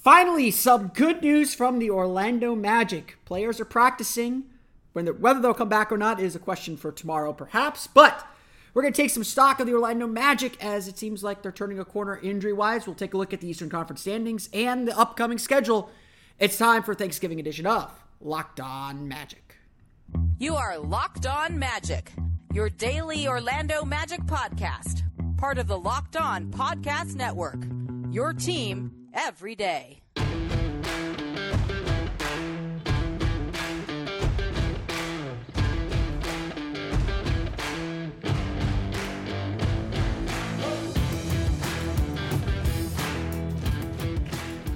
Finally, some good news from the Orlando Magic. Players are practicing. Whether they'll come back or not is a question for tomorrow, perhaps, but we're going to take some stock of the Orlando Magic as it seems like they're turning a corner injury wise. We'll take a look at the Eastern Conference standings and the upcoming schedule. It's time for Thanksgiving edition of Locked On Magic. You are Locked On Magic, your daily Orlando Magic podcast, part of the Locked On Podcast Network. Your team every day.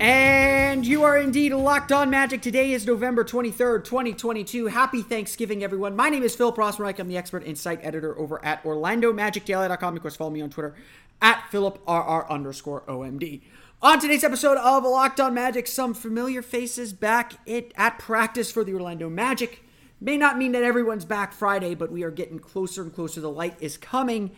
And you are indeed locked on magic. Today is November 23rd, 2022. Happy Thanksgiving, everyone. My name is Phil Rossman-Reich. I'm the expert insight editor over at OrlandoMagicDaily.com. Of course, follow me on Twitter at PhilipRR underscore OMD. On today's episode of Locked On Magic, some familiar faces back it, at practice for the Orlando Magic. May not mean that everyone's back Friday, but we are getting closer and closer. The light is coming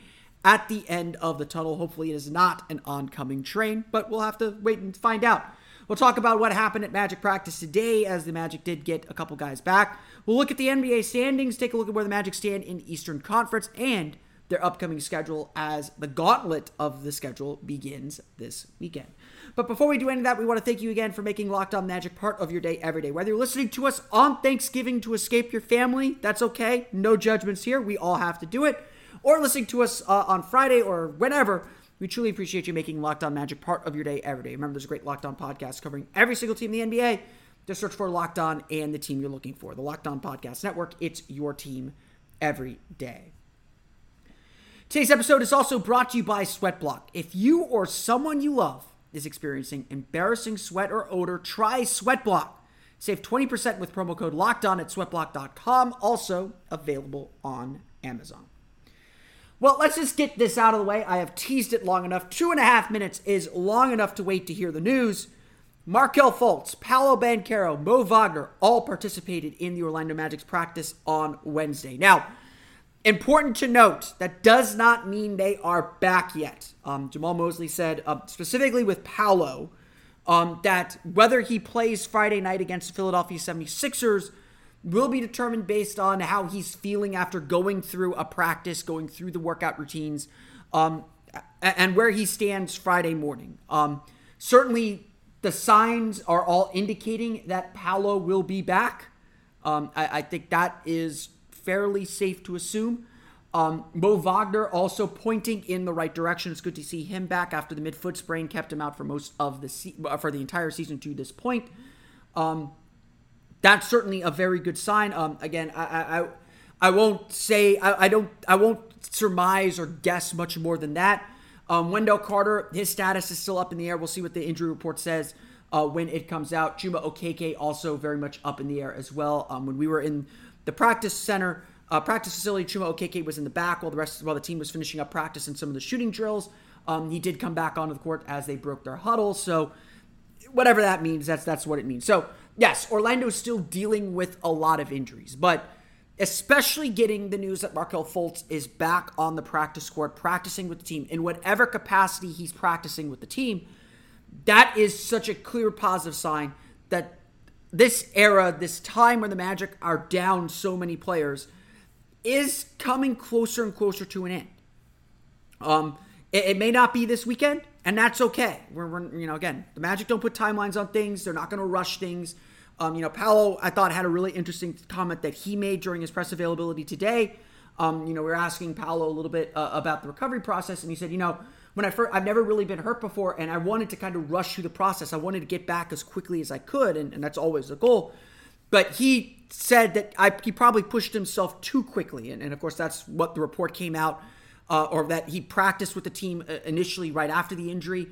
at the end of the tunnel. Hopefully, it is not an oncoming train, but we'll have to wait and find out. We'll talk about what happened at Magic practice today as the Magic did get a couple guys back. We'll look at the NBA standings, take a look at where the Magic stand in Eastern Conference and their upcoming schedule as the gauntlet of the schedule begins this weekend. But before we do any of that, we want to thank you again for making Locked On Magic part of your day every day. Whether you're listening to us on Thanksgiving to escape your family, that's okay. No judgments here. We all have to do it. Or listening to us uh, on Friday or whenever we truly appreciate you making Locked On Magic part of your day every day. Remember, there's a great Locked On podcast covering every single team in the NBA. Just search for Locked On and the team you're looking for. The Locked On Podcast Network. It's your team every day. Today's episode is also brought to you by Sweatblock. If you or someone you love is experiencing embarrassing sweat or odor, try Sweatblock. Save 20% with promo code Locked On at sweatblock.com. Also available on Amazon. Well, let's just get this out of the way. I have teased it long enough. Two and a half minutes is long enough to wait to hear the news. Markelle Fultz, Paolo Banchero, Mo Wagner all participated in the Orlando Magic's practice on Wednesday. Now, important to note, that does not mean they are back yet. Um, Jamahl Mosley said, uh, specifically with Paolo, um, that whether he plays Friday night against the Philadelphia 76ers – will be determined based on how he's feeling after going through a practice, going through the workout routines, um, and where he stands Friday morning. Um, certainly, the signs are all indicating that Paolo will be back. Um, I, I, think that is fairly safe to assume. Um, Mo Wagner also pointing in the right direction. It's good to see him back after the midfoot sprain kept him out for most of the se- for the entire season to this point. Um, that's certainly a very good sign. Um, again, I, I, I won't say I, I don't I won't surmise or guess much more than that. Um, Wendell Carter, his status is still up in the air. We'll see what the injury report says uh, when it comes out. Chuma Okeke also very much up in the air as well. Um, when we were in the practice center, uh, practice facility, Chuma Okeke was in the back while the rest while the team was finishing up practice and some of the shooting drills. Um, he did come back onto the court as they broke their huddle. So whatever that means, that's that's what it means. So yes, Orlando is still dealing with a lot of injuries, but especially getting the news that Markelle Fultz is back on the practice court, practicing with the team in whatever capacity he's practicing with the team, that is such a clear positive sign that this era, this time where the Magic are down so many players, is coming closer and closer to an end. Um, it, it may not be this weekend and that's okay. We're, we're, you know again the Magic don't put timelines on things. They're not going to rush things. Um, you know, Paolo I thought had a really interesting comment that he made during his press availability today. Um, you know, we are asking Paolo a little bit uh, about the recovery process, and he said, you know, when I first, I've never really been hurt before, and I wanted to kind of rush through the process. I wanted to get back as quickly as I could, and, and that's always the goal. But he said that I, he probably pushed himself too quickly, and, and of course that's what the report came out uh, or that he practiced with the team uh, initially right after the injury.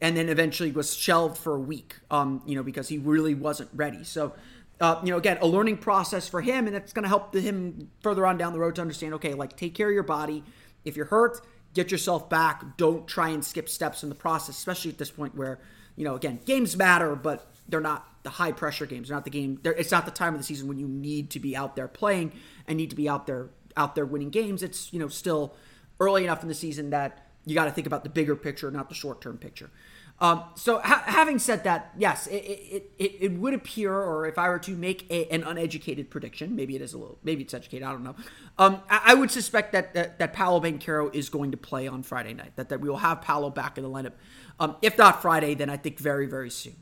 and then eventually was shelved for a week, um, you know, because he really wasn't ready. So, uh, you know, again, a learning process for him, and it's going to help him further on down the road to understand, okay, like take care of your body. If you're hurt, get yourself back. Don't try and skip steps in the process, especially at this point where, you know, again, games matter, but they're not the high pressure games. They're not the game. It's not the time of the season when you need to be out there playing and need to be out there out there winning games. It's you know still early enough in the season that you got to think about the bigger picture, not the short term picture. Um, so ha- having said that, yes, it, it, it, it, would appear, or if I were to make a, an uneducated prediction, maybe it is a little, maybe it's educated, I don't know. Um, I, I, would suspect that, that, that Paolo Banchero is going to play on Friday night, that, that we will have Paolo back in the lineup. Um, if not Friday, then I think very, very soon.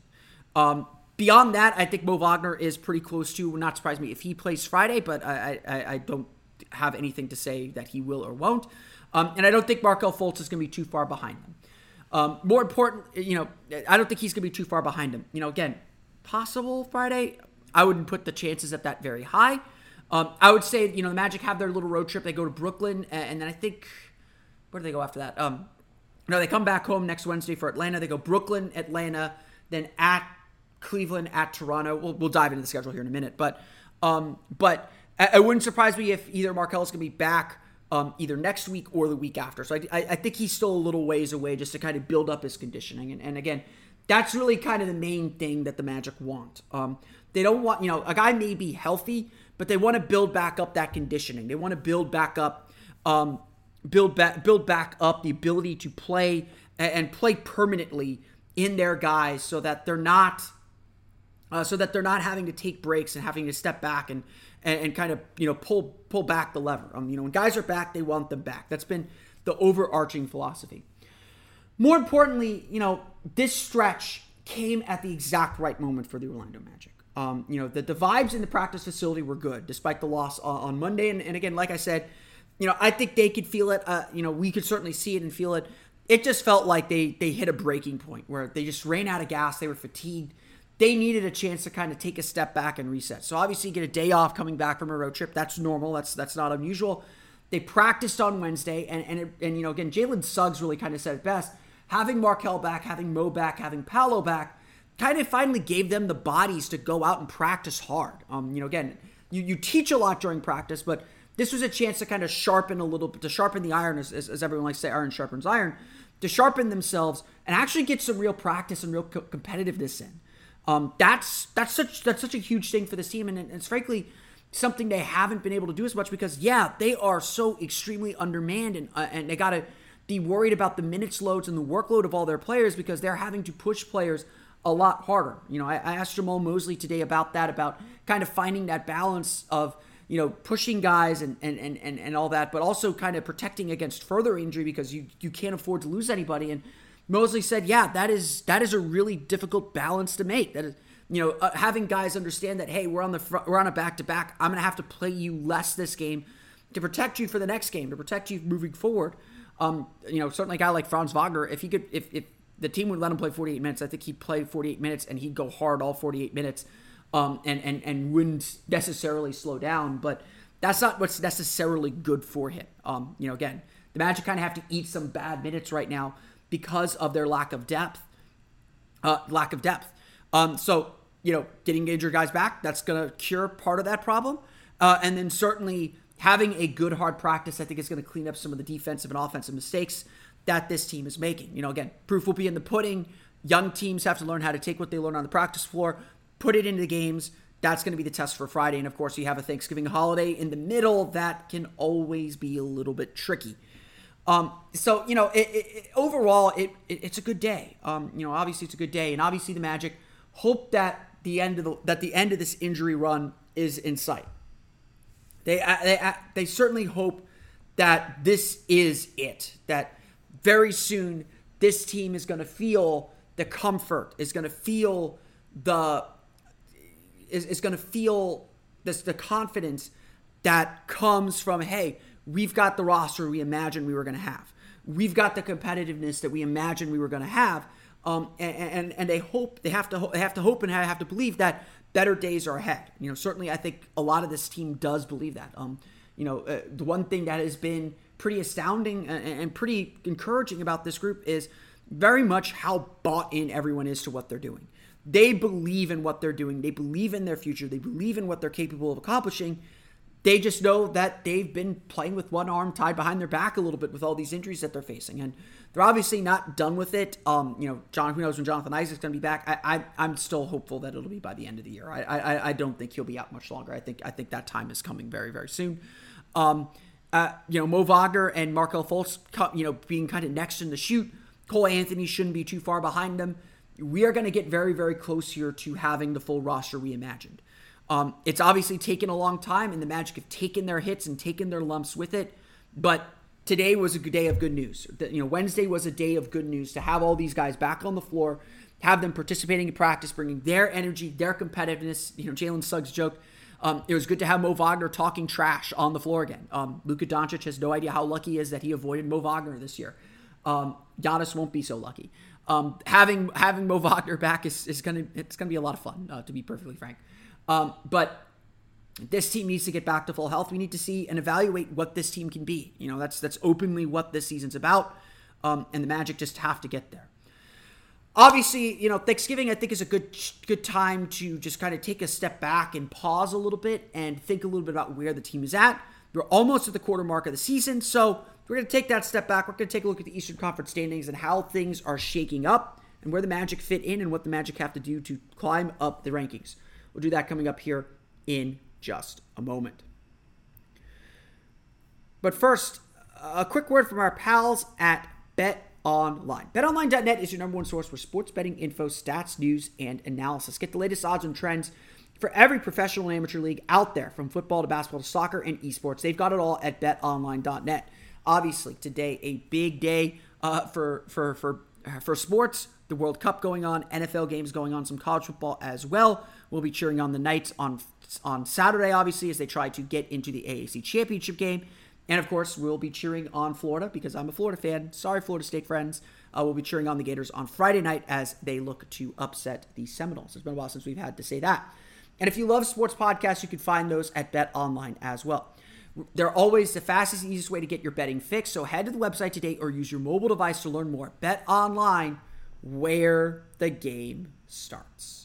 Um, beyond that, I think Mo Wagner is pretty close to, would not surprise me if he plays Friday, but I, I, I don't have anything to say that he will or won't. Um, and I don't think Markelle Fultz is going to be too far behind them. Um, more important, you know, I don't think he's going to be too far behind him. You know, again, possible Friday. I wouldn't put the chances at that very high. Um, I would say, you know, the Magic have their little road trip. They go to Brooklyn, and then I think, where do they go after that? Um, no, they come back home next Wednesday for Atlanta. They go Brooklyn, Atlanta, then at Cleveland, at Toronto. We'll, we'll dive into the schedule here in a minute, but um, but it wouldn't surprise me if either Markelle is going to be back um, either next week or the week after. So I, I, I, think he's still a little ways away just to kind of build up his conditioning. And, and again, that's really kind of the main thing that the Magic want. Um, they don't want, you know, a guy may be healthy, but they want to build back up that conditioning. They want to build back up, um, build back, build back up the ability to play and, play permanently in their guys, so that they're not, uh, so that they're not having to take breaks and having to step back and and, and kind of you know pull pull back the lever. Um, you know, when guys are back, they want them back. That's been the overarching philosophy. More importantly, you know, this stretch came at the exact right moment for the Orlando Magic. Um, you know, the, the vibes in the practice facility were good despite the loss on, on Monday. And, and, again, like I said, you know, I think they could feel it. Uh, you know, we could certainly see it and feel it. It just felt like they they hit a breaking point where they just ran out of gas. They were fatigued they needed a chance to kind of take a step back and reset. So obviously, get a day off coming back from a road trip. That's normal. That's that's not unusual. They practiced on Wednesday, and and and you know again, Jalen Suggs really kind of said it best. Having Markelle back, having Mo back, having Paolo back, kind of finally gave them the bodies to go out and practice hard. Um, you know, again, you you teach a lot during practice, but this was a chance to kind of sharpen a little bit, to sharpen the iron, as, as, as everyone likes to say, iron sharpens iron, to sharpen themselves and actually get some real practice and real co- competitiveness in. Um, that's that's such that's such a huge thing for this team, and it's frankly something they haven't been able to do as much because yeah, they are so extremely undermanned, and uh, and they got to be worried about the minutes loads and the workload of all their players because they're having to push players a lot harder. You know, I, I asked Jamahl Mosley today about that, about kind of finding that balance of you know pushing guys and and and and, and all that, but also kind of protecting against further injury because you you can't afford to lose anybody and Mosley said, "Yeah, that is that is a really difficult balance to make. That is, you know, uh, having guys understand that hey, we're on the front, we're on a back to back. I'm going to have to play you less this game to protect you for the next game, to protect you moving forward. Um, you know, certainly a guy like Franz Wagner, if he could, if if the team would let him play 48 minutes, I think he'd play 48 minutes and he'd go hard all 48 minutes, um, and and and wouldn't necessarily slow down. But that's not what's necessarily good for him. Um, you know, again, the Magic kind of have to eat some bad minutes right now because of their lack of depth. Uh, lack of depth. Um, so you know, getting injured guys back that's going to cure part of that problem, uh, and then certainly having a good hard practice, I think is going to clean up some of the defensive and offensive mistakes that this team is making. You know, again, proof will be in the pudding. Young teams have to learn how to take what they learn on the practice floor, put it into the games. That's going to be the test for Friday. And of course, you have a Thanksgiving holiday in the middle. That can always be a little bit tricky. Um, so you know, it, it, overall, it, it's a good day. Um, you know, obviously it's a good day, and obviously the Magic hope that the end of the that the end of this injury run is in sight. They uh, they uh, they certainly hope that this is it. That very soon this team is going to feel the comfort, is going to feel the is, is going to feel this the confidence that comes from hey we've got the roster we imagined we were going to have. We've got the competitiveness that we imagined we were going to have. Um, and, and, and they hope they have to they have to hope and have to believe that better days are ahead. You know, certainly I think a lot of this team does believe that. Um, you know, uh, the one thing that has been pretty astounding and, and pretty encouraging about this group is very much how bought in everyone is to what they're doing. They believe in what they're doing. They believe in their future. They believe in what they're capable of accomplishing. They just know that they've been playing with one arm tied behind their back a little bit with all these injuries that they're facing, and they're obviously not done with it. Um, you know, John, who knows when Jonathan Isaac's going to be back? I, I, am still hopeful that it'll be by the end of the year. I, I, I don't think he'll be out much longer. I think, I think that time is coming very, very soon. Um, uh, you know, Mo Wagner and Markelle Fultz, you know, being kind of next in the chute. Cole Anthony shouldn't be too far behind them. We are going to get very, very close here to having the full roster reimagined. Um, it's obviously taken a long time, and the Magic have taken their hits and taken their lumps with it. But today was a day of good news. You know, Wednesday was a day of good news to have all these guys back on the floor, have them participating in practice, bringing their energy, their competitiveness. You know, Jalen Suggs joked. Um, it was good to have Mo Wagner talking trash on the floor again. Um, Luka Doncic has no idea how lucky he is that he avoided Mo Wagner this year. Um, Giannis won't be so lucky. Um, having having Mo Wagner back is, is gonna it's gonna be a lot of fun, uh, to be perfectly frank. Um, but this team needs to get back to full health. We need to see and evaluate what this team can be. You know, that's that's openly what this season's about, um, and the Magic just have to get there. Obviously, you know, Thanksgiving I think is a good good time to just kind of take a step back and pause a little bit and think a little bit about where the team is at. We're almost at the quarter mark of the season, so we're going to take that step back. We're going to take a look at the Eastern Conference standings and how things are shaking up and where the Magic fit in and what the Magic have to do to climb up the rankings. We'll do that coming up here in just a moment. But first, a quick word from our pals at Bet Online. BetOnline.net is your number one source for sports betting info, stats, news, and analysis. Get the latest odds and trends for every professional and amateur league out there, from football to basketball to soccer and esports. They've got it all at BetOnline.net. Obviously, today a big day uh, for for for for sports. The World Cup going on, NFL games going on, some college football as well. We'll be cheering on the Knights on on Saturday, obviously, as they try to get into the AAC championship game. And of course, we'll be cheering on Florida because I'm a Florida fan. Sorry, Florida State friends. Uh, we'll be cheering on the Gators on Friday night as they look to upset the Seminoles. It's been a while since we've had to say that. And if you love sports podcasts, you can find those at Bet Online as well. They're always the fastest and easiest way to get your betting fix. So head to the website today or use your mobile device to learn more. Bet Online, where the game starts.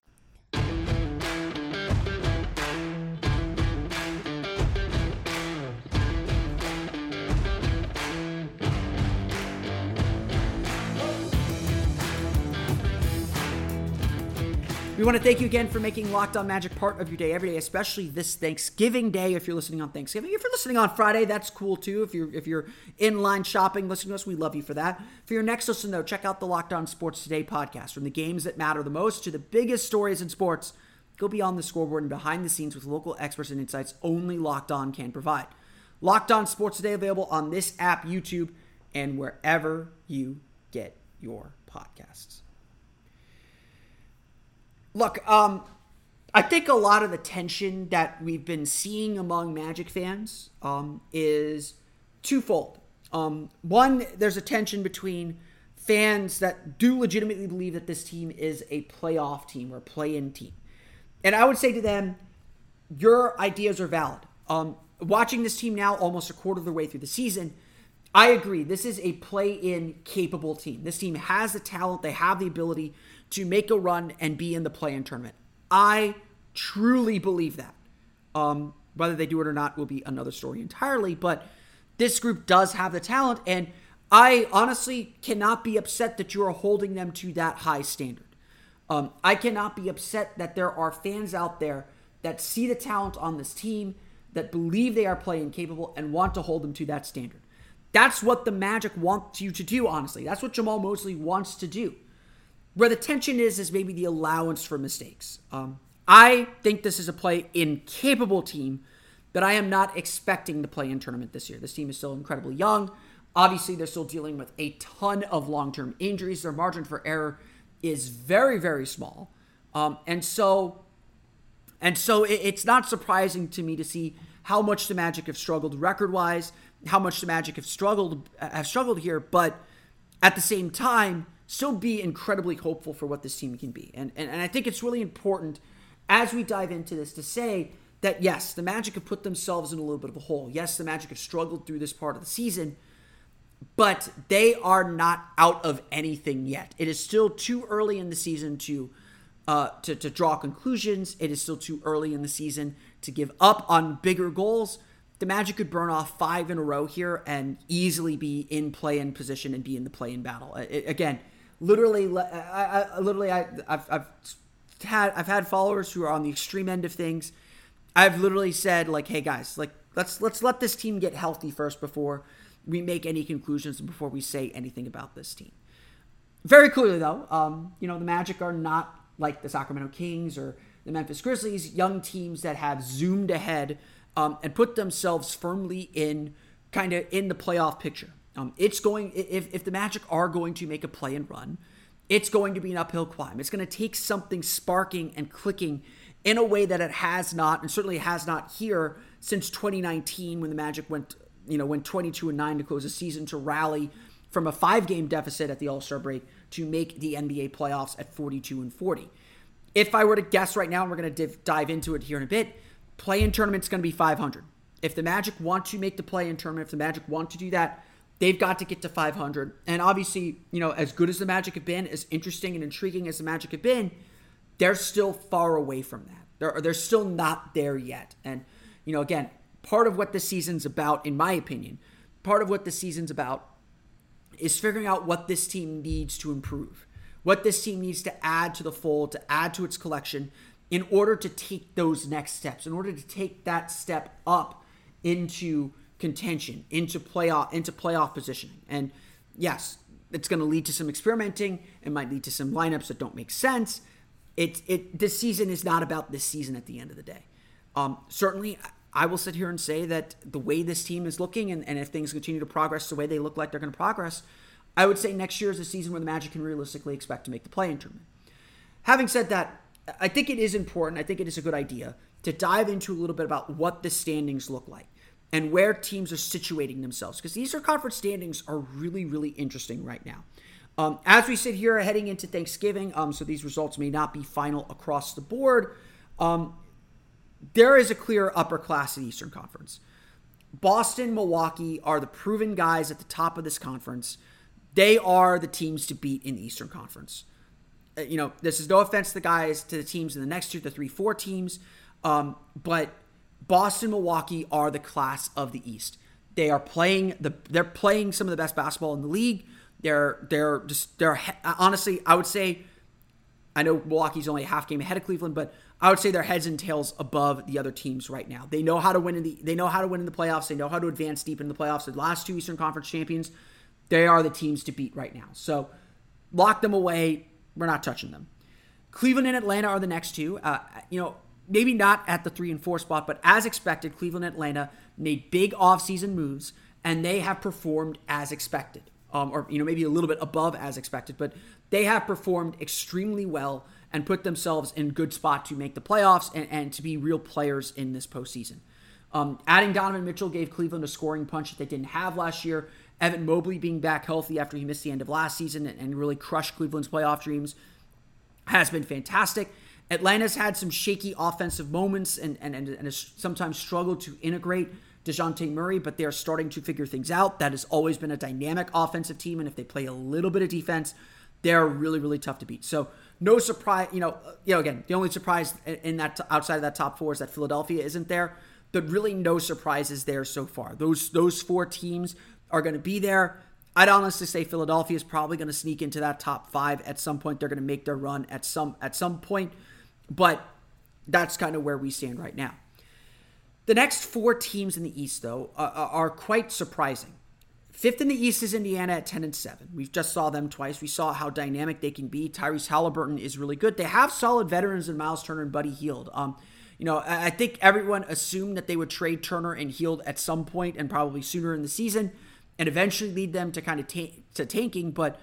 We want to thank you again for making Locked On Magic part of your day every day, especially this Thanksgiving day. If you're listening on Thanksgiving, if you're listening on Friday, that's cool too. If you're if you're in line shopping, listening to us, we love you for that. For your next listen, though, check out the Locked On Sports Today podcast. From the games that matter the most to the biggest stories in sports, go beyond the scoreboard and behind the scenes with local experts and insights only Locked On can provide. Locked On Sports Today available on this app, YouTube, and wherever you get your podcasts. Look, um, I think a lot of the tension that we've been seeing among Magic fans um, is twofold. Um, one, there's a tension between fans that do legitimately believe that this team is a playoff team or play-in team, and I would say to them, your ideas are valid. Um, watching this team now, almost a quarter of the way through the season, I agree. This is a play-in capable team. This team has the talent. They have the ability to make a run and be in the play-in tournament. I truly believe that. Um, whether they do it or not will be another story entirely. But this group does have the talent, and I honestly cannot be upset that you are holding them to that high standard. Um, I cannot be upset that there are fans out there that see the talent on this team, that believe they are playing capable, and want to hold them to that standard. That's what the Magic wants you to do, honestly. That's what Jamahl Mosley wants to do. Where the tension is, is maybe the allowance for mistakes. Um, I think this is a play incapable team that I am not expecting to play in tournament this year. This team is still incredibly young. Obviously, they're still dealing with a ton of long term injuries. Their margin for error is very, very small. Um, and so, and so it, it's not surprising to me to see how much the Magic have struggled record wise, how much the Magic have struggled have struggled here, but at the same time, still be incredibly hopeful for what this team can be. And, and, and I think it's really important as we dive into this to say that yes, the Magic have put themselves in a little bit of a hole. Yes, the Magic have struggled through this part of the season, but they are not out of anything yet. It is still too early in the season to uh, to, to draw conclusions. It is still too early in the season to give up on bigger goals. The Magic could burn off five in a row here and easily be in play in position and be in the play in battle. It, again, literally, I, I, literally, I, I've, I've had I've had followers who are on the extreme end of things. I've literally said like, "Hey guys, like let's let's let this team get healthy first before we make any conclusions before we say anything about this team." Very clearly, though, um, you know the Magic are not like the Sacramento Kings or the Memphis Grizzlies, young teams that have zoomed ahead um, and put themselves firmly in kind of in the playoff picture. Um, it's going if if the Magic are going to make a play and run, it's going to be an uphill climb. It's going to take something sparking and clicking in a way that it has not, and certainly has not here since 2019 when the Magic went you know went 22 and nine to close the season to rally from a five game deficit at the All Star break to make the NBA playoffs at 42 and 40. If I were to guess right now, and we're going to div- dive into it here in a bit, play in tournament's going to be 500. If the Magic want to make the play in tournament, if the Magic want to do that, they've got to get to 500. And obviously, you know, as good as the Magic have been, as interesting and intriguing as the Magic have been, they're still far away from that. They're, they're still not there yet. And, you know, again, part of what the season's about, in my opinion, part of what the season's about is figuring out what this team needs to improve, what this team needs to add to the fold, to add to its collection in order to take those next steps, in order to take that step up into contention, into playoff, into playoff positioning. And yes, it's going to lead to some experimenting. It might lead to some lineups that don't make sense. It it this season is not about this season at the end of the day. Um, certainly, I will sit here and say that the way this team is looking, and, and if things continue to progress the way they look like they're going to progress, I would say next year is a season where the Magic can realistically expect to make the play-in tournament. Having said that, I think it is important. I think it is a good idea to dive into a little bit about what the standings look like and where teams are situating themselves because these are conference standings are really, really interesting right now. Um, as we sit here heading into Thanksgiving, um, so these results may not be final across the board. Um, there is a clear upper class in Eastern Conference. Boston, Milwaukee are the proven guys at the top of this conference. They are the teams to beat in the Eastern Conference. Uh, you know, this is no offense to the guys, to the teams in the next two, the three, four teams, um, but Boston, Milwaukee are the class of the East. They are playing the they're playing some of the best basketball in the league. They're they're just they're honestly I would say I know Milwaukee's only a half game ahead of Cleveland, but I would say they're heads and tails above the other teams right now. They know how to win in the they know how to win in the playoffs. They know how to advance deep in the playoffs. The last two Eastern Conference champions, they are the teams to beat right now. So lock them away. We're not touching them. Cleveland and Atlanta are the next two. Uh, you know, maybe not at the three and four spot, but as expected, Cleveland Atlanta made big offseason moves and they have performed as expected. Um, or you know maybe a little bit above as expected, but they have performed extremely well and put themselves in good spot to make the playoffs and, and to be real players in this postseason. Um, adding Donovan Mitchell gave Cleveland a scoring punch that they didn't have last year. Evan Mobley being back healthy after he missed the end of last season and, and really crushed Cleveland's playoff dreams has been fantastic. Atlanta's had some shaky offensive moments and, and, and, and has sometimes struggled to integrate Dejounte Murray, but they're starting to figure things out. That has always been a dynamic offensive team, and if they play a little bit of defense, they're really, really tough to beat. So no surprise, you know, uh, you know, again, the only surprise in that outside of that top four is that Philadelphia isn't there, but really no surprises there so far. Those those four teams are going to be there. I'd honestly say Philadelphia is probably going to sneak into that top five at some point. They're going to make their run at some at some point, but that's kind of where we stand right now. The next four teams in the East, though, are, are quite surprising. Fifth in the East is Indiana at 10 and 7. We just saw them twice. We saw how dynamic they can be. Tyrese Halliburton is really good. They have solid veterans in Miles Turner and Buddy Hield. Um, you know, I think everyone assumed that they would trade Turner and Hield at some point and probably sooner in the season. and eventually lead them to kind of ta- to tanking. But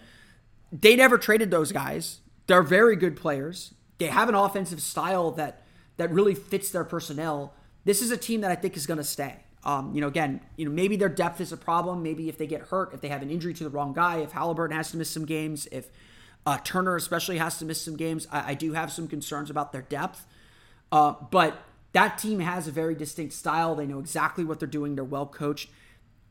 they never traded those guys. They're very good players. They have an offensive style that that really fits their personnel. This is a team that I think is going to stay. Um, you know, again, you know, maybe their depth is a problem. Maybe if they get hurt, if they have an injury to the wrong guy, if Halliburton has to miss some games, if uh, Turner especially has to miss some games, I, I, do have some concerns about their depth. Uh, but that team has a very distinct style. They know exactly what they're doing. They're well coached.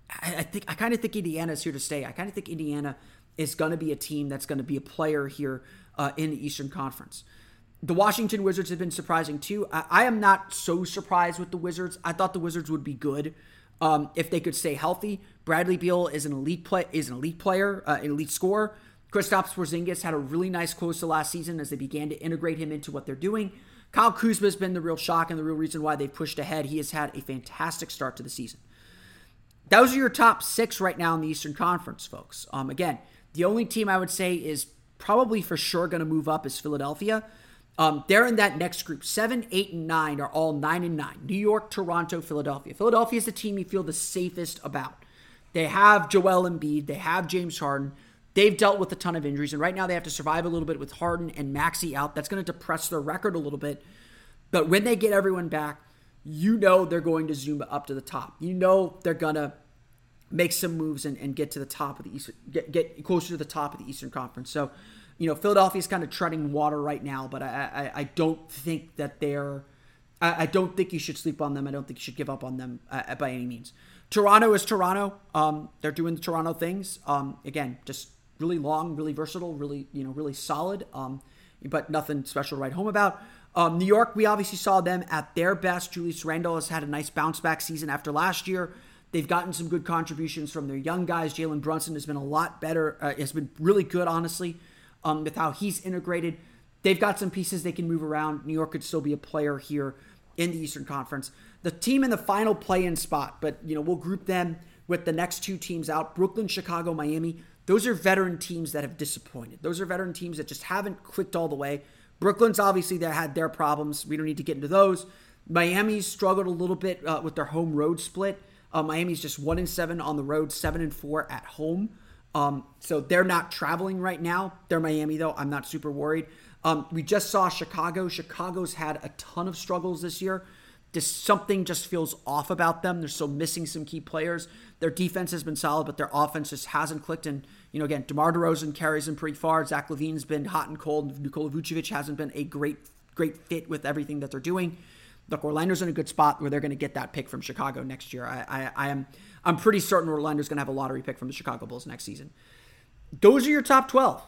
I, I think I kind of think Indiana is here to stay. I kind of think Indiana is going to be a team that's going to be a player here uh, in the Eastern Conference. The Washington Wizards have been surprising too. I, I, am not so surprised with the Wizards. I thought the Wizards would be good um, if they could stay healthy. Bradley Beal is an elite play is an elite player, uh, an elite scorer. Kristaps Porzingis had a really nice close to last season as they began to integrate him into what they're doing. Kyle Kuzma has been the real shock and the real reason why they've pushed ahead. He has had a fantastic start to the season. Those are your top six right now in the Eastern Conference, folks. Um, again, the only team I would say is probably for sure going to move up is Philadelphia. Um, they're in that next group. Seven, eight, and nine are all nine and nine. New York, Toronto, Philadelphia. Philadelphia is the team you feel the safest about. They have Joel Embiid. They have James Harden. They've dealt with a ton of injuries, and right now they have to survive a little bit with Harden and Maxey out. That's going to depress their record a little bit. But when they get everyone back, you know they're going to zoom up to the top. You know they're going to make some moves and, and get to the top of the Eastern, get, get closer to the top of the Eastern Conference. So, you know, Philadelphia's kind of treading water right now, but I, I, I don't think that they're, I, I, don't think you should sleep on them. I don't think you should give up on them uh, by any means. Toronto is Toronto. Um, they're doing the Toronto things. Um, again, just really long, really versatile, really you know really solid, um, but nothing special to write home about. Um, New York, we obviously saw them at their best. Julius Randle has had a nice bounce back season after last year. They've gotten some good contributions from their young guys. Jalen Brunson has been a lot better. Uh, has been really good, honestly, um, with how he's integrated. They've got some pieces they can move around. New York could still be a player here in the Eastern Conference. The team in the final play-in spot, but you know we'll group them with the next two teams out: Brooklyn, Chicago, Miami. Those are veteran teams that have disappointed. Those are veteran teams that just haven't clicked all the way. Brooklyn's obviously they had their problems. We don't need to get into those. Miami's struggled a little bit uh, with their home road split. Uh, Miami's just one and seven on the road, seven and four at home. Um, so they're not traveling right now. They're Miami though. I'm not super worried. Um, we just saw Chicago. Chicago's had a ton of struggles this year. Just something just feels off about them. They're still missing some key players. Their defense has been solid, but their offense just hasn't clicked. And you know, again, DeMar DeRozan carries them pretty far. Zach LaVine's been hot and cold. Nikola Vucevic hasn't been a great, great fit with everything that they're doing. Look, Orlando's in a good spot where they're going to get that pick from Chicago next year. I, I, I am, I'm pretty certain Orlando's going to have a lottery pick from the Chicago Bulls next season. Those are your top 12.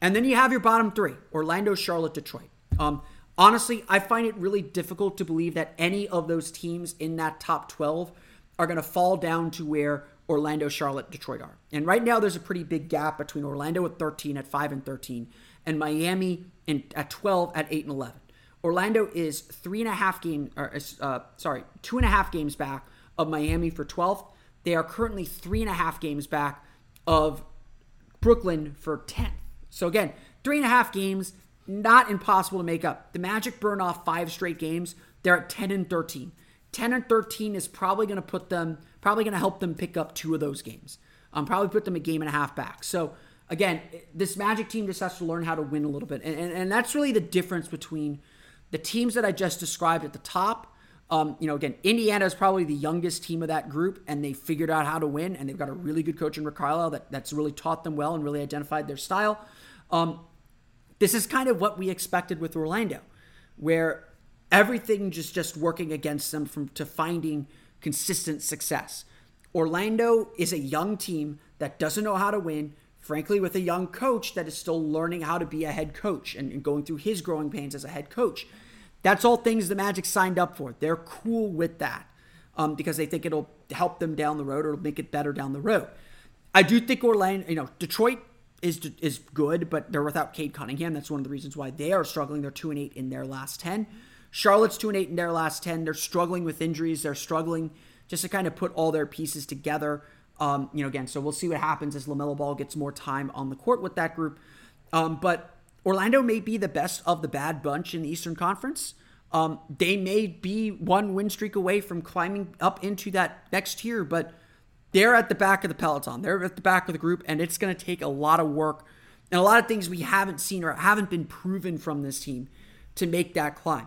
And then you have your bottom three Orlando, Charlotte, Detroit. Um, honestly, I find it really difficult to believe that any of those teams in that top 12 are going to fall down to where Orlando, Charlotte, Detroit are. And right now, there's a pretty big gap between Orlando at 13 at 5 and 13 and Miami in, at 12 at 8 and 11. Orlando is three and a half game, or uh, sorry, two and a half games back of Miami for 12th. They are currently three and a half games back of Brooklyn for 10th. So again, three and a half games, not impossible to make up. The Magic burn off five straight games. They're at 10 and 13. 10 and 13 is probably going to put them, probably going to help them pick up two of those games. Um, probably put them a game and a half back. So again, this Magic team just has to learn how to win a little bit. And, and, and that's really the difference between the teams that I just described at the top. Um, you know, again, Indiana is probably the youngest team of that group, and they figured out how to win, and they've got a really good coach in Rick Carlisle that, that's really taught them well and really identified their style. Um, this is kind of what we expected with Orlando, where everything just just working against them from to finding consistent success. Orlando is a young team that doesn't know how to win, frankly, with a young coach that is still learning how to be a head coach and, and, going through his growing pains as a head coach. That's all things the Magic signed up for. They're cool with that um, because they think it'll help them down the road or make it better down the road. I do think Orlando, you know, Detroit is is good, but they're without Cade Cunningham. That's one of the reasons why they are struggling. They're two and eight in their last ten. Charlotte's two and eight in their last ten. They're struggling with injuries. They're struggling just to kind of put all their pieces together. Um, you know, again, so we'll see what happens as LaMelo Ball gets more time on the court with that group. Um, but Orlando may be the best of the bad bunch in the Eastern Conference. Um, they may be one win streak away from climbing up into that next tier, but they're at the back of the peloton. They're at the back of the group, and it's going to take a lot of work and a lot of things we haven't seen or haven't been proven from this team to make that climb.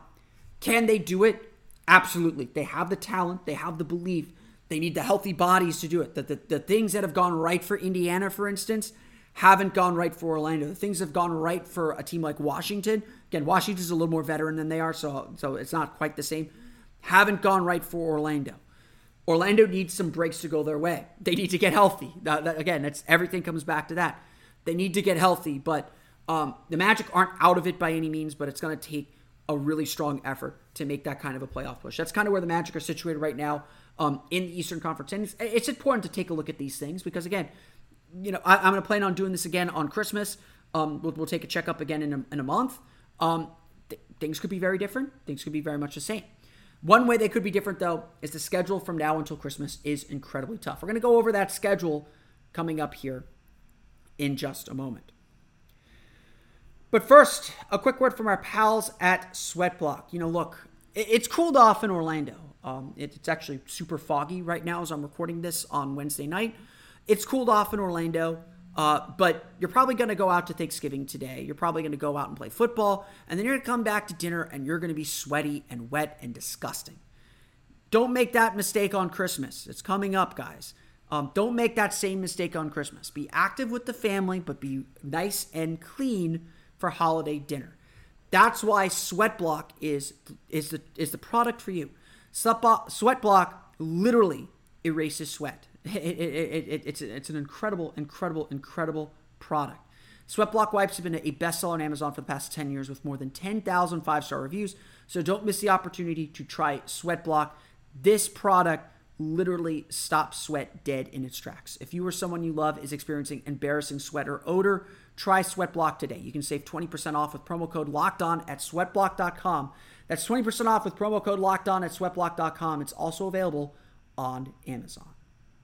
Can they do it? Absolutely. They have the talent, they have the belief. They need the healthy bodies to do it. The, the, the things that have gone right for Indiana, for instance, haven't gone right for Orlando. The things have gone right for a team like Washington. Again, Washington's a little more veteran than they are, so so it's not quite the same. Haven't gone right for Orlando. Orlando needs some breaks to go their way. They need to get healthy. That, again, that's everything comes back to that. They need to get healthy, but um, the Magic aren't out of it by any means. But it's going to take a really strong effort to make that kind of a playoff push. That's kind of where the Magic are situated right now um, in the Eastern Conference, and it's, it's, important to take a look at these things because again, you know, I, am going to plan on doing this again on Christmas. Um, we'll, we'll, take a checkup again in a, in a month. Um, th- things could be very different. Things could be very much the same. One way they could be different, though, is the schedule from now until Christmas is incredibly tough. We're going to go over that schedule coming up here in just a moment. But first, a quick word from our pals at Sweatblock. You know, look, it's cooled off in Orlando. Um, it's actually super foggy right now as I'm recording this on Wednesday night. It's cooled off in Orlando. Uh, but you're probably going to go out to Thanksgiving today. You're probably going to go out and play football, and then you're going to come back to dinner and you're going to be sweaty and wet and disgusting. Don't make that mistake on Christmas. It's coming up, guys. Um, don't make that same mistake on Christmas. Be active with the family, but be nice and clean for holiday dinner. That's why Sweatblock is is the is the product for you. Sweatblock literally erases sweat. It, it, it, it's, it's an incredible, incredible, incredible product. Sweatblock wipes have been a bestseller on Amazon for the past 10 years with more than 10,000 five star reviews. So don't miss the opportunity to try Sweatblock. This product literally stops sweat dead in its tracks. If you or someone you love is experiencing embarrassing sweat or odor, try Sweatblock today. You can save 20% off with promo code locked on at sweatblock.com. That's 20% off with promo code locked on at sweatblock.com. It's also available on Amazon.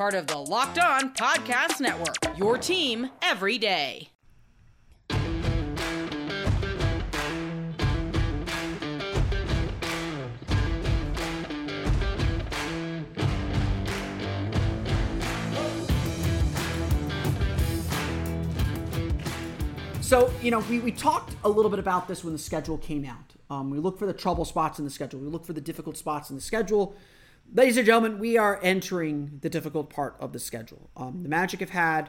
part of the Locked On Podcast Network. Your team every day. So, you know, we, we talked a little bit about this when the schedule came out. Um, we look for the trouble spots in the schedule. We look for the difficult spots in the schedule. Ladies and gentlemen, we are entering the difficult part of the schedule. Um, the Magic have had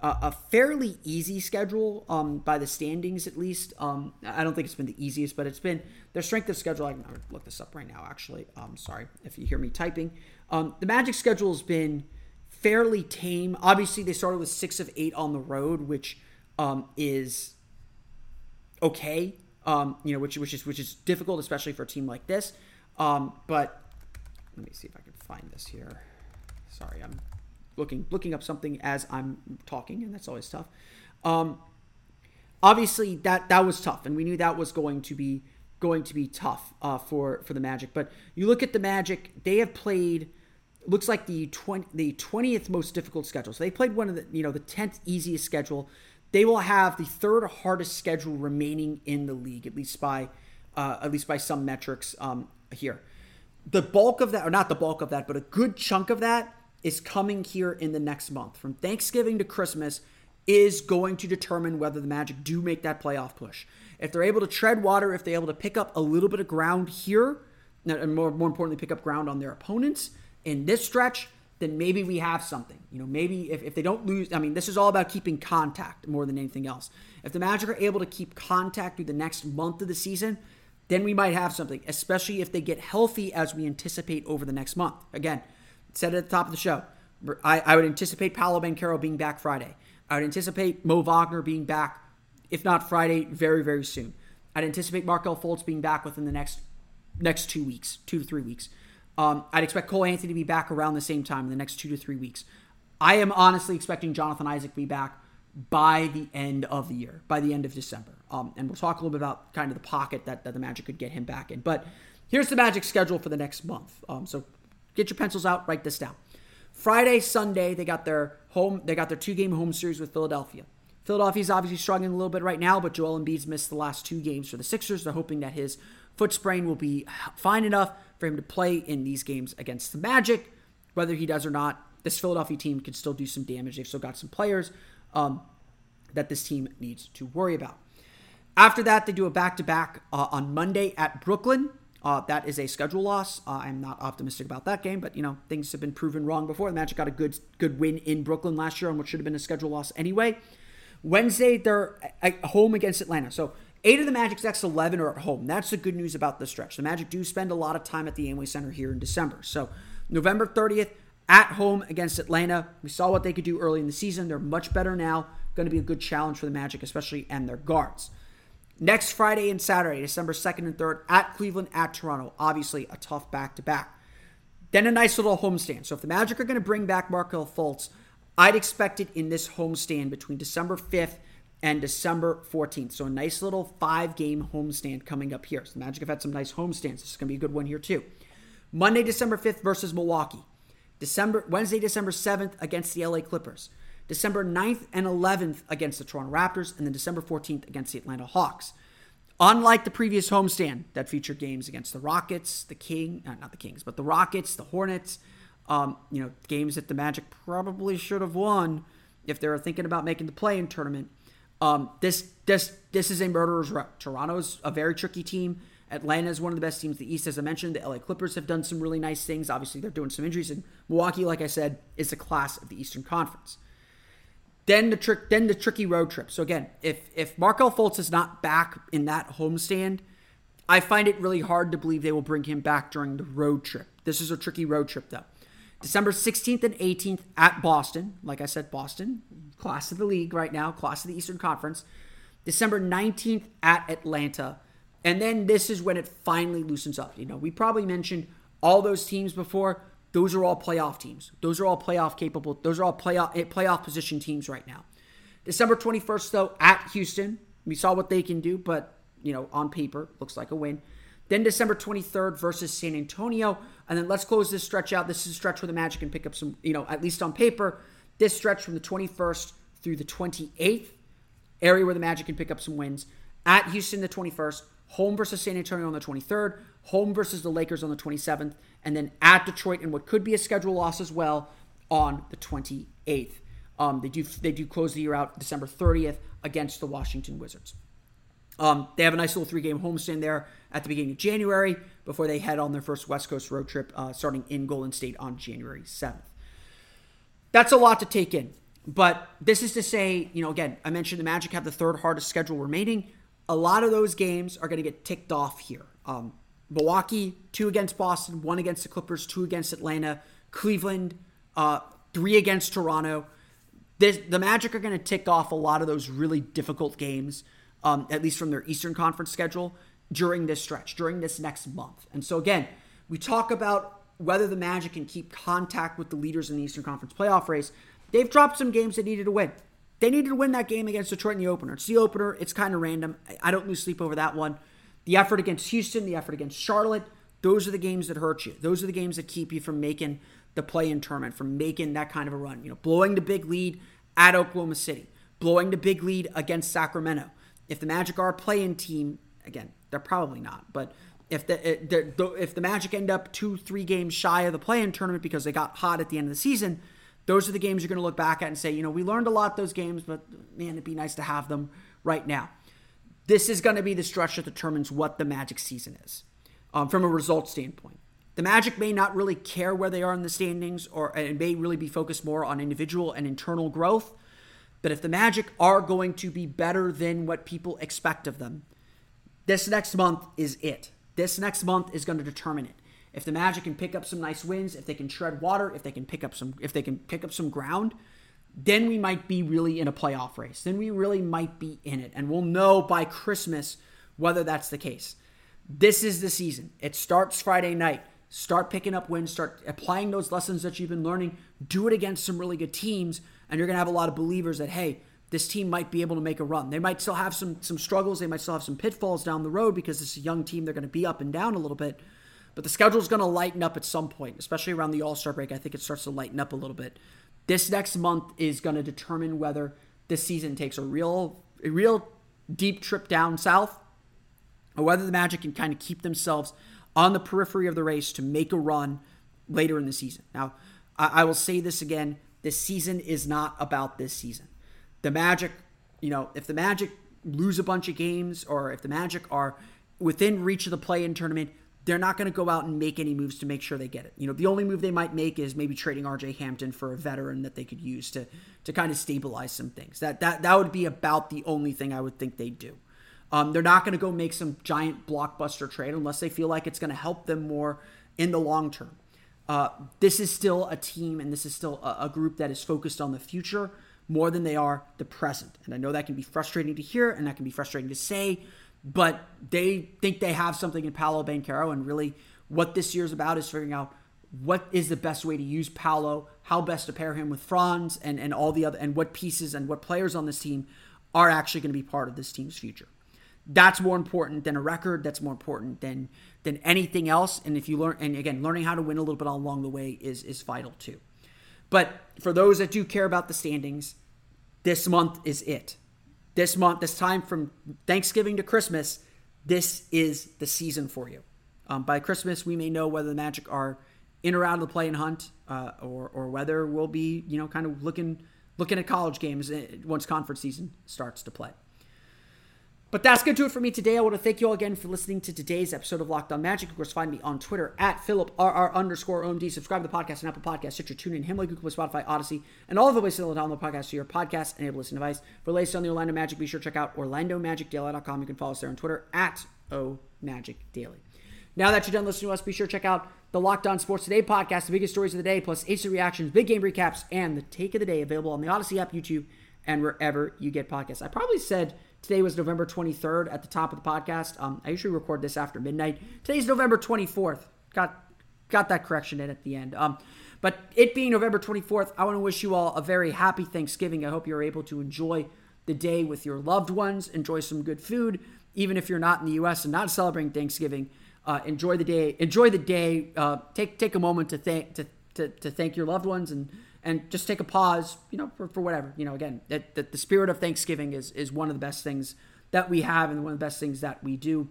a, a fairly easy schedule um, by the standings, at least. Um, I don't think it's been the easiest, but it's been their strength of schedule. I can look this up right now, actually. Um, sorry if you hear me typing. Um, the Magic schedule has been fairly tame. Obviously, they started with six of eight on the road, which um, is okay. You know, which which is which is difficult, especially for a team like this. But let me see if I can find this here. Sorry, I'm looking looking up something as I'm talking, and that's always tough. Um, obviously, that that was tough, and we knew that was going to be going to be tough uh, for for the Magic. But you look at the Magic; they have played looks like the 20, the 20th most difficult schedule. So they played one of the you know the 10th easiest schedule. They will have the third hardest schedule remaining in the league, at least by uh, at least by some metrics um, here the bulk of that, or not the bulk of that, but a good chunk of that is coming here in the next month. From Thanksgiving to Christmas is going to determine whether the Magic do make that playoff push. If they're able to tread water, if they're able to pick up a little bit of ground here, and more, more importantly, pick up ground on their opponents in this stretch, then maybe we have something. You know, maybe if, if they don't lose, I mean, this is all about keeping contact more than anything else. If the Magic are able to keep contact through the next month of the season, then we might have something, especially if they get healthy as we anticipate over the next month. Again, said at the top of the show, I, I would anticipate Paolo Banchero being back Friday. I would anticipate Mo Wagner being back, if not Friday, very, very soon. I'd anticipate Markelle Fultz being back within the next next two weeks, two to three weeks. Um, I'd expect Cole Anthony to be back around the same time in the next two to three weeks. I am honestly expecting Jonathan Isaac to be back by the end of the year, by the end of December. Um, and we'll talk a little bit about kind of the pocket that, that the Magic could get him back in. But here's the Magic schedule for the next month. Um, so get your pencils out, write this down. Friday, Sunday, they got their home, they got their two game home series with Philadelphia. Philadelphia's obviously struggling a little bit right now, but Joel Embiid's missed the last two games for the Sixers. They're hoping that his foot sprain will be fine enough for him to play in these games against the Magic. Whether he does or not, this Philadelphia team can still do some damage. They've still got some players um, that this team needs to worry about. After that, they do a back to back on Monday at Brooklyn. Uh, that is a schedule loss. Uh, I'm not optimistic about that game, but you know things have been proven wrong before. The Magic got a good good win in Brooklyn last year on what should have been a schedule loss anyway. Wednesday they're at home against Atlanta, so eight of the Magic's next eleven are at home. That's the good news about the stretch. The Magic do spend a lot of time at the Amway Center here in December. So November 30th at home against Atlanta. We saw what they could do early in the season. They're much better now. Going to be a good challenge for the Magic, especially and their guards. Next Friday and Saturday, December 2nd and 3rd, at Cleveland, at Toronto. Obviously, a tough back to back. Then a nice little homestand. So if the Magic are going to bring back Markelle Fultz, I'd expect it in this homestand between December 5th and December 14th. So a nice little five game homestand coming up here. So the Magic have had some nice homestands. This is going to be a good one here, too. Monday, December 5th versus Milwaukee. December Wednesday, December 7th against the LA Clippers. December 9th and 11th against the Toronto Raptors, and then December 14th against the Atlanta Hawks. Unlike the previous homestand that featured games against the Rockets, the King, uh, not the Kings, but the Rockets, the Hornets, um, you know, games that the Magic probably should have won if they were thinking about making the play-in tournament. Um, this this this is a murderer's row. Toronto's a very tricky team. Atlanta is one of the best teams in the East, as I mentioned. The LA Clippers have done some really nice things. Obviously, they're doing some injuries, and Milwaukee, like I said, is the class of the Eastern Conference. Then the trick, then the tricky road trip. So again, if if Markelle Fultz is not back in that homestand, I find it really hard to believe they will bring him back during the road trip. This is a tricky road trip though. December 16th and 18th at Boston. Like I said, Boston, class of the league right now, class of the Eastern Conference. December 19th at Atlanta. And then this is when it finally loosens up. You know, we probably mentioned all those teams before. Those are all playoff teams. Those are all playoff capable. Those are all playoff eh, playoff position teams right now. December 21st though at Houston. We saw what they can do, but you know, on paper looks like a win. Then December 23rd versus San Antonio, and then let's close this stretch out. This is a stretch where the Magic can pick up some, you know, at least on paper, this stretch from the 21st through the 28th, area where the Magic can pick up some wins. At Houston the 21st, home versus San Antonio on the 23rd, home versus the Lakers on the 27th, and then at Detroit in what could be a schedule loss as well on the 28th. Um, they do they do close the year out December 30th against the Washington Wizards. Um, they have a nice little three game homestand there at the beginning of January before they head on their first West Coast road trip, uh, starting in Golden State on January 7th. That's a lot to take in. But this is to say, you know, again, I mentioned the Magic have the third hardest schedule remaining. A lot of those games are going to get ticked off here. Um, Milwaukee, two against Boston, one against the Clippers, two against Atlanta, Cleveland, uh, three against Toronto. This, the Magic are going to tick off a lot of those really difficult games, um, at least from their Eastern Conference schedule, during this stretch, during this next month. And so, again, we talk about whether the Magic can keep contact with the leaders in the Eastern Conference playoff race. They've dropped some games they needed to win. They needed to win that game against Detroit in the opener. It's the opener. It's kind of random. I don't lose sleep over that one. The effort against Houston, the effort against Charlotte, those are the games that hurt you. Those are the games that keep you from making the play in tournament, from making that kind of a run. You know, blowing the big lead at Oklahoma City, blowing the big lead against Sacramento. If the Magic are a play-in team, again, they're probably not, but if the eh, if the Magic end up two, three games shy of the play-in tournament because they got hot at the end of the season, those are the games you're going to look back at and say, you know, we learned a lot those games, but man, it'd be nice to have them right now this is going to be the stretch that determines what the Magic season is um, from a result standpoint. The Magic may not really care where they are in the standings, or it may really be focused more on individual and internal growth. But if the Magic are going to be better than what people expect of them, this next month is it. This next month is going to determine it. If the Magic can pick up some nice wins, if they can tread water, if they can pick up some, if they can pick up some ground, then we might be really in a playoff race. Then we really might be in it. And we'll know by Christmas whether that's the case. This is the season. It starts Friday night. Start picking up wins, start applying those lessons that you've been learning. Do it against some really good teams, and you're going to have a lot of believers that, hey, this team might be able to make a run. They might still have some some struggles. They might still have some pitfalls down the road because it's a young team. They're going to be up and down a little bit. But the schedule is going to lighten up at some point, especially around the All Star break. I think it starts to lighten up a little bit. This next month is going to determine whether this season takes a real, a real deep trip down south, or whether the Magic can kind of keep themselves on the periphery of the race to make a run later in the season. Now, I, I will say this again: this season is not about this season the Magic, you know, if the Magic lose a bunch of games or if the Magic are within reach of the play in tournament, they're not going to go out and make any moves to make sure they get it. You know, the only move they might make is maybe trading RJ Hampton for a veteran that they could use to to kind of stabilize some things. That that that would be about the only thing I would think they'd do. Um, they're not going to go make some giant blockbuster trade unless they feel like it's going to help them more in the long term. Uh, this is still a team and this is still a, a group that is focused on the future more than they are the present. And I know that can be frustrating to hear and that can be frustrating to say, but they think they have something in Paolo Banchero. And really, what this year is about is figuring out what is the best way to use Paolo, how best to pair him with Franz, and, and all the other, and what pieces and what players on this team are actually going to be part of this team's future. That's more important than a record. That's more important than than anything else. And if you learn, and again, learning how to win a little bit along the way is is vital too. But for those that do care about the standings, this month is it. This month, this time from Thanksgiving to Christmas, this is the season for you. Um, by Christmas, we may know whether the Magic are in or out of the play and hunt, uh, or or whether we'll be you know kind of looking looking at college games uh, once conference season starts to play. But that's going to do it for me today. I want to thank you all again for listening to today's episode of Locked On Magic. Of course, find me on Twitter at PhilipRR underscore OMD. Subscribe to the podcast on Apple Podcasts, Stitcher, TuneIn, Himalaya, Google, Spotify, Odyssey, and all of the ways to download podcasts to your podcast enabled listening device. For latest on the Orlando Magic, be sure to check out OrlandoMagicDaily.com. You can follow us there on Twitter at OMagicDaily. Now that you're done listening to us, be sure to check out the Locked On Sports Today podcast, the biggest stories of the day, plus instant reactions, big game recaps, and the take of the day available on the Odyssey app, YouTube, and wherever you get podcasts. I probably said – Today was November 23rd at the top of the podcast. Um, I usually record this after midnight. Today's November 24th. Got got that correction in at the end. Um, but it being November 24th, I want to wish you all a very happy Thanksgiving. I hope you're able to enjoy the day with your loved ones, enjoy some good food, even if you're not in the U.S. and not celebrating Thanksgiving. Uh, enjoy the day. Enjoy the day. Uh, take take a moment to thank to, to, to thank your loved ones and and just take a pause, you know, for, for whatever. You know, again, that, that the spirit of Thanksgiving is is one of the best things that we have and one of the best things that we do.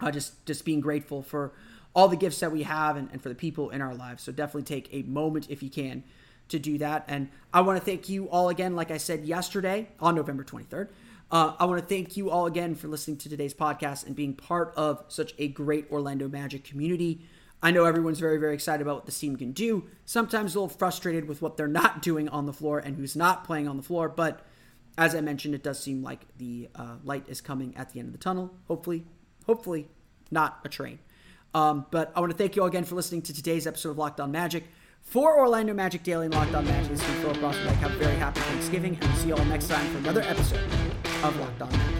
Uh, just just being grateful for all the gifts that we have and, and for the people in our lives. So definitely take a moment if you can to do that. And I want to thank you all again, like I said yesterday on November 23rd. Uh, I want to thank you all again for listening to today's podcast and being part of such a great Orlando Magic community. I know everyone's very, very excited about what the team can do. Sometimes a little frustrated with what they're not doing on the floor and who's not playing on the floor. But as I mentioned, it does seem like the uh, light is coming at the end of the tunnel. Hopefully, hopefully, not a train. Um, but I want to thank you all again for listening to today's episode of Locked On Magic. For Orlando Magic Daily and Locked On Magic, this is Phil Cross. Have a very happy Thanksgiving, and we'll see you all next time for another episode of Locked On Magic.